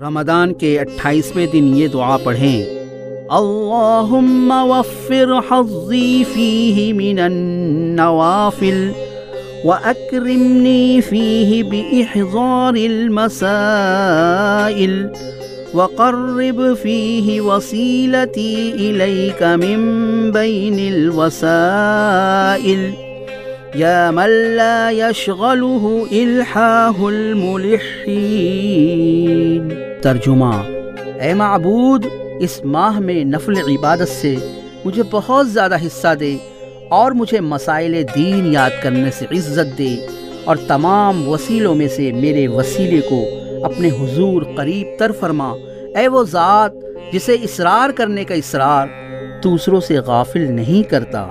رمضان کے اٹھائیسویں دن یہ دعا پڑھیں۔ اللہم وفر حظی فیہ من النوافل وأكرمني فيه بإحضار المسائل وقرب فيه وسيلتي إليك من بين الوسائل۔ يا من لا يشغله إلحاه الملحين ترجمہ۔ اے معبود، اس ماہ میں نفل عبادت سے مجھے بہت زیادہ حصہ دے اور مجھے مسائل دین یاد کرنے سے عزت دے اور تمام وسیلوں میں سے میرے وسیلے کو اپنے حضور قریب تر فرما۔ اے وہ ذات جسے اصرار کرنے کا اصرار دوسروں سے غافل نہیں کرتا۔